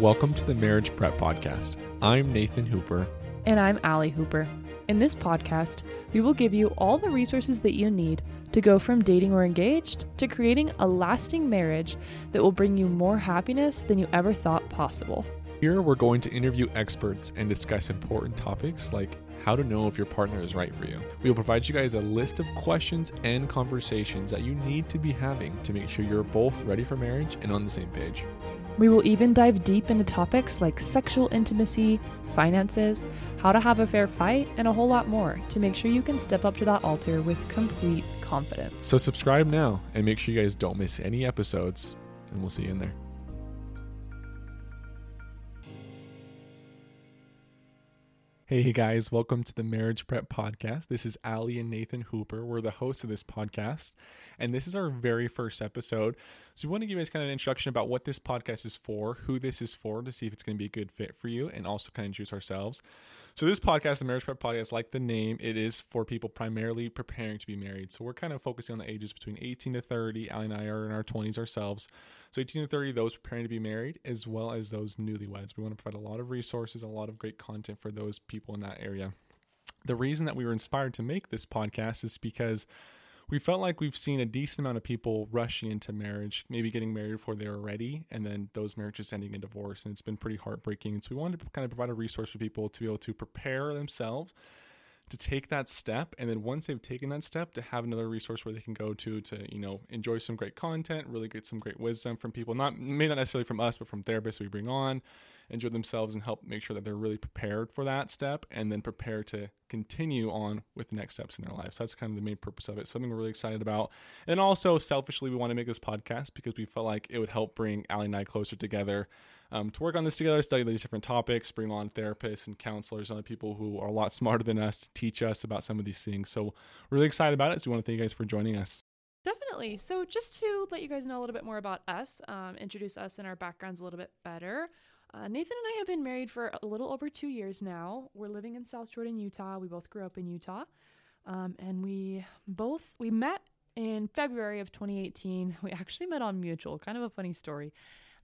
Welcome to the Marriage Prep Podcast. I'm Nathan Hooper. And I'm Allie Hooper. In this podcast, we will give you all the resources that you need to go from dating or engaged to creating a lasting marriage that will bring you more happiness than you ever thought possible. Here, we're going to interview experts and discuss important topics like how to know if your partner is right for you. We will provide you guys a list of questions and conversations that you need to be having to make sure you're both ready for marriage and on the same page. We will even dive deep into topics like sexual intimacy, finances, how to have a fair fight, and a whole lot more to make sure you can step up to that altar with complete confidence. So, subscribe now and make sure you guys don't miss any episodes, and we'll see you in there. Hey guys, welcome to the Marriage Prep Podcast. This is Allie and Nathan Hooper. We're the hosts of this podcast, and this is our very first episode. So, we want to give you guys kind of an introduction about what this podcast is for, who this is for, to see if it's going to be a good fit for you, and also kind of introduce ourselves. So, this podcast, the Marriage Prep Podcast, like the name, it is for people primarily preparing to be married. So, we're kind of focusing on the ages between 18 to 30. Allie and I are in our 20s ourselves. So 18 to 30, those preparing to be married, as well as those newlyweds. We want to provide a lot of resources, a lot of great content for those people in that area. The reason that we were inspired to make this podcast is because we felt like we've seen a decent amount of people rushing into marriage, maybe getting married before they were ready, and then those marriages ending in divorce. And it's been pretty heartbreaking. And so we wanted to kind of provide a resource for people to be able to prepare themselves to take that step and then once they've taken that step to have another resource where they can go to to you know enjoy some great content really get some great wisdom from people not may not necessarily from us but from therapists we bring on enjoy themselves and help make sure that they're really prepared for that step and then prepare to continue on with the next steps in their lives. so that's kind of the main purpose of it something we're really excited about and also selfishly we want to make this podcast because we felt like it would help bring allie and i closer together um, to work on this together, study these different topics, bring on therapists and counselors and other people who are a lot smarter than us to teach us about some of these things. So, really excited about it. So, we want to thank you guys for joining us. Definitely. So, just to let you guys know a little bit more about us, um, introduce us and our backgrounds a little bit better. Uh, Nathan and I have been married for a little over two years now. We're living in South Jordan, Utah. We both grew up in Utah, um, and we both we met in February of 2018. We actually met on mutual. Kind of a funny story.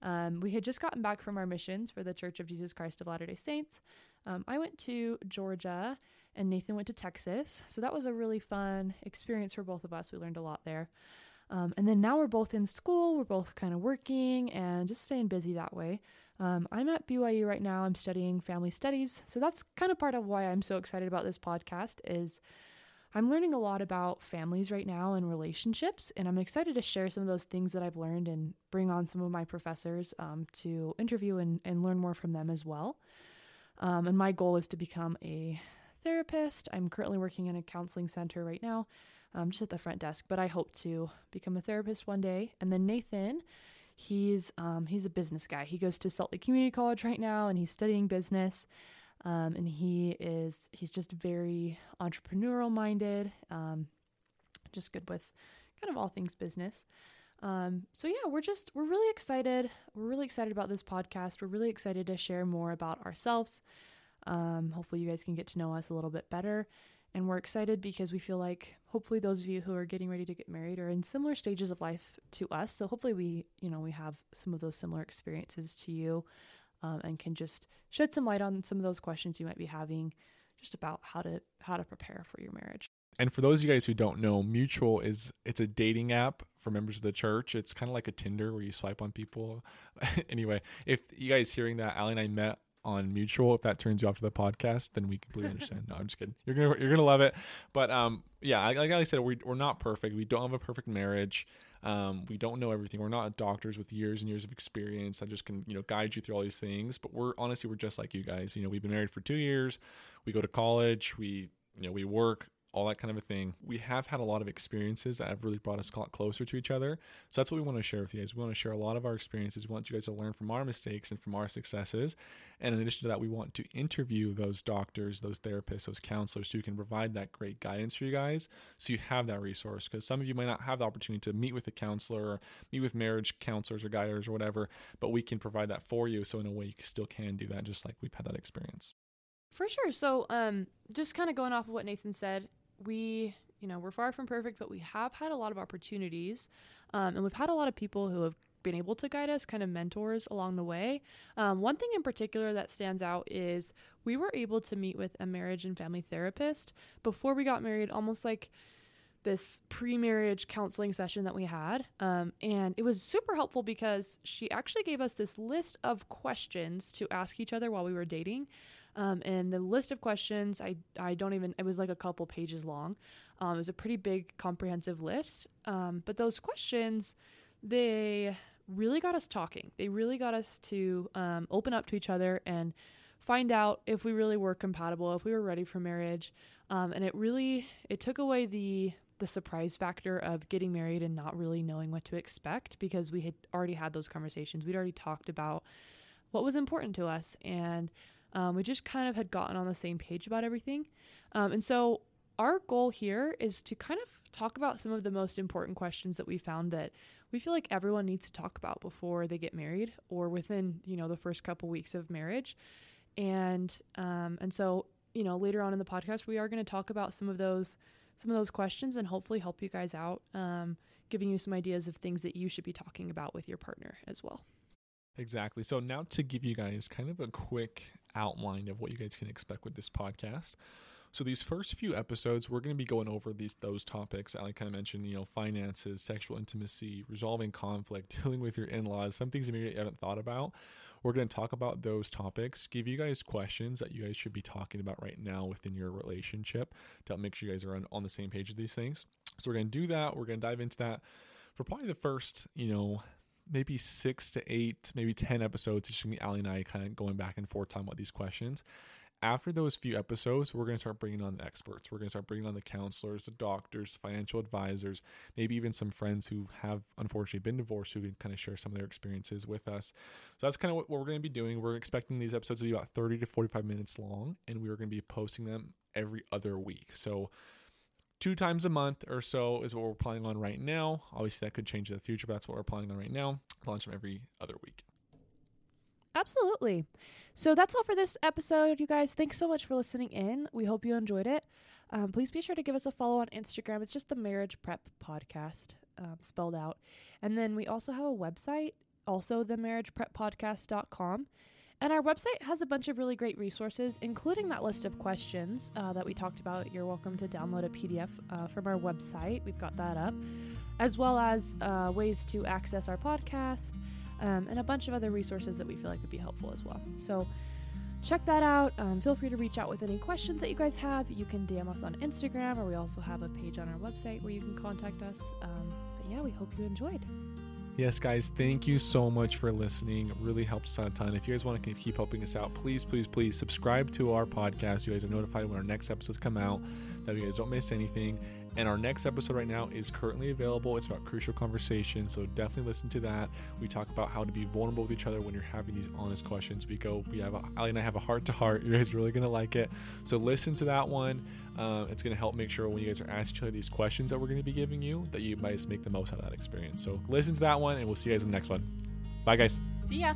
Um, we had just gotten back from our missions for the Church of Jesus Christ of Latter day Saints. Um, I went to Georgia and Nathan went to Texas. So that was a really fun experience for both of us. We learned a lot there. Um, and then now we're both in school, we're both kind of working and just staying busy that way. Um, I'm at BYU right now. I'm studying family studies. So that's kind of part of why I'm so excited about this podcast is I'm learning a lot about families right now and relationships, and I'm excited to share some of those things that I've learned and bring on some of my professors um, to interview and, and learn more from them as well. Um, and my goal is to become a therapist. I'm currently working in a counseling center right now, um, just at the front desk, but I hope to become a therapist one day. And then Nathan, he's um, he's a business guy. He goes to Salt Lake Community College right now, and he's studying business. Um, and he is he's just very entrepreneurial minded, um, just good with kind of all things business. Um, so yeah, we're just we're really excited. We're really excited about this podcast. We're really excited to share more about ourselves. Um, hopefully, you guys can get to know us a little bit better. And we're excited because we feel like hopefully those of you who are getting ready to get married are in similar stages of life to us. So hopefully we, you know, we have some of those similar experiences to you um, and can just shed some light on some of those questions you might be having just about how to how to prepare for your marriage. And for those of you guys who don't know, Mutual is it's a dating app for members of the church. It's kind of like a Tinder where you swipe on people. anyway, if you guys hearing that, Allie and I met on Mutual. If that turns you off to the podcast, then we completely understand. no, I'm just kidding. You're gonna you're gonna love it. But um, yeah, like I said, we we're not perfect. We don't have a perfect marriage. Um, we don't know everything. We're not doctors with years and years of experience that just can, you know, guide you through all these things. But we're honestly, we're just like you guys. You know, we've been married for two years. We go to college. We, you know, we work all that kind of a thing. We have had a lot of experiences that have really brought us closer to each other. So that's what we want to share with you guys. We want to share a lot of our experiences. We want you guys to learn from our mistakes and from our successes. And in addition to that, we want to interview those doctors, those therapists, those counselors who can provide that great guidance for you guys so you have that resource. Because some of you might not have the opportunity to meet with a counselor or meet with marriage counselors or guiders or whatever, but we can provide that for you. So in a way, you still can do that, just like we've had that experience. For sure. So, um, just kind of going off of what Nathan said, we, you know, we're far from perfect, but we have had a lot of opportunities. Um, and we've had a lot of people who have been able to guide us, kind of mentors along the way. Um, one thing in particular that stands out is we were able to meet with a marriage and family therapist before we got married, almost like this pre-marriage counseling session that we had um, and it was super helpful because she actually gave us this list of questions to ask each other while we were dating um, and the list of questions I, I don't even it was like a couple pages long. Um, it was a pretty big comprehensive list. Um, but those questions they really got us talking. They really got us to um, open up to each other and find out if we really were compatible if we were ready for marriage. Um, and it really it took away the the surprise factor of getting married and not really knowing what to expect because we had already had those conversations. We'd already talked about what was important to us, and um, we just kind of had gotten on the same page about everything. Um, and so, our goal here is to kind of talk about some of the most important questions that we found that we feel like everyone needs to talk about before they get married or within you know the first couple weeks of marriage and um, and so you know later on in the podcast we are going to talk about some of those some of those questions and hopefully help you guys out, um, giving you some ideas of things that you should be talking about with your partner as well. Exactly. So, now to give you guys kind of a quick outline of what you guys can expect with this podcast. So these first few episodes, we're going to be going over these those topics. I kind of mentioned, you know, finances, sexual intimacy, resolving conflict, dealing with your in-laws, some things maybe you haven't thought about. We're going to talk about those topics, give you guys questions that you guys should be talking about right now within your relationship to help make sure you guys are on, on the same page with these things. So we're going to do that. We're going to dive into that for probably the first, you know, maybe six to eight, maybe 10 episodes. It's going to be Allie and I kind of going back and forth talking about these questions after those few episodes, we're going to start bringing on the experts. We're going to start bringing on the counselors, the doctors, financial advisors, maybe even some friends who have unfortunately been divorced who can kind of share some of their experiences with us. So that's kind of what, we're going to be doing. We're expecting these episodes to be about 30 to 45 minutes long, and we are going to be posting them every other week. So two times a month or so is what we're planning on right now. Obviously, that could change in the future, but that's what we're planning on right now. Launch them every other week. Absolutely. So that's all for this episode, you guys. Thanks so much for listening in. We hope you enjoyed it. Um, please be sure to give us a follow on Instagram. It's just the Marriage Prep Podcast um, spelled out. And then we also have a website, also the marriagepreppodcast.com. And our website has a bunch of really great resources, including that list of questions uh, that we talked about. You're welcome to download a PDF uh, from our website. We've got that up, as well as uh, ways to access our podcast um, and a bunch of other resources that we feel like would be helpful as well. So check that out. Um, feel free to reach out with any questions that you guys have. You can DM us on Instagram, or we also have a page on our website where you can contact us. Um, but yeah, we hope you enjoyed. Yes, guys, thank you so much for listening. It really helps a ton. If you guys want to keep helping us out, please, please, please subscribe to our podcast. You guys are notified when our next episodes come out, that you guys don't miss anything. And our next episode right now is currently available. It's about crucial conversations, so definitely listen to that. We talk about how to be vulnerable with each other when you're having these honest questions. We go, we have, a, Allie and I have a heart to heart. You guys are really gonna like it. So listen to that one. Uh, it's gonna help make sure when you guys are asking each other these questions that we're gonna be giving you, that you guys make the most out of that experience. So listen to that one, and we'll see you guys in the next one. Bye, guys. See ya.